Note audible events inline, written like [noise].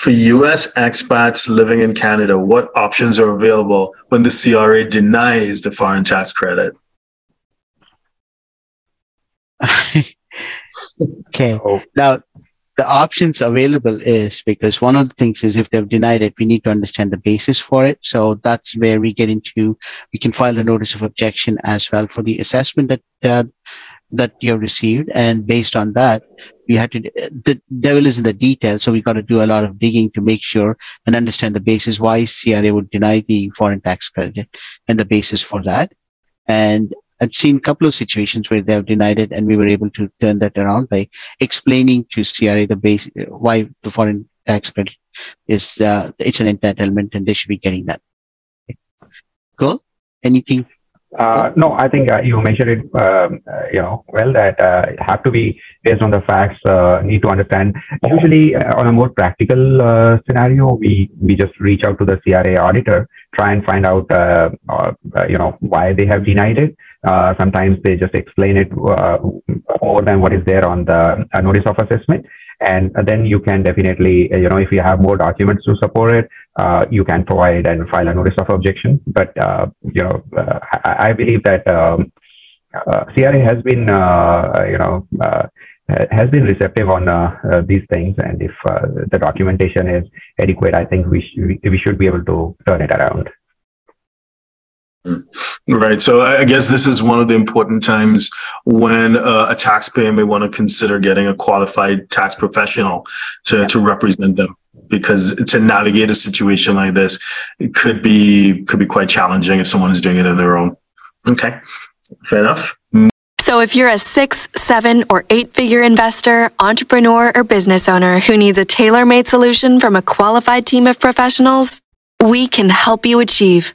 for US expats living in Canada, what options are available when the CRA denies the foreign tax credit? [laughs] okay. Oh. Now, the options available is because one of the things is if they've denied it, we need to understand the basis for it. So that's where we get into, we can file a notice of objection as well for the assessment that, uh, that you have received. And based on that, we had to, the devil is in the details. So we got to do a lot of digging to make sure and understand the basis why CRA would deny the foreign tax credit and the basis for that. And I've seen a couple of situations where they have denied it, and we were able to turn that around by explaining to CRA the base why the foreign tax credit is uh, it's an entitlement, and they should be getting that. Cool. Anything? Uh, no, I think uh, you mentioned it, um, uh, you know, well that uh, have to be based on the facts. Uh, need to understand. Usually, uh, on a more practical scenario, we we just reach out to the CRA auditor, try and find out, you know, why they have denied it. Uh, sometimes they just explain it more than what is there on the notice of assessment. And then you can definitely, you know, if you have more documents to support it, uh, you can provide and file a notice of objection. But, uh, you know, I, I, believe that um, CRA has been, you know, has been receptive on uh, these things. And if uh, the documentation is adequate, I think we, sh- we should be able to turn it around. Right. So I guess this is one of the important times when uh, a taxpayer may want to consider getting a qualified tax professional to, to represent them because to navigate a situation like this it could be could be quite challenging if someone is doing it on their own. Okay. Fair enough. So if you're a six, seven, or eight figure investor, entrepreneur, or business owner who needs a tailor made solution from a qualified team of professionals, we can help you achieve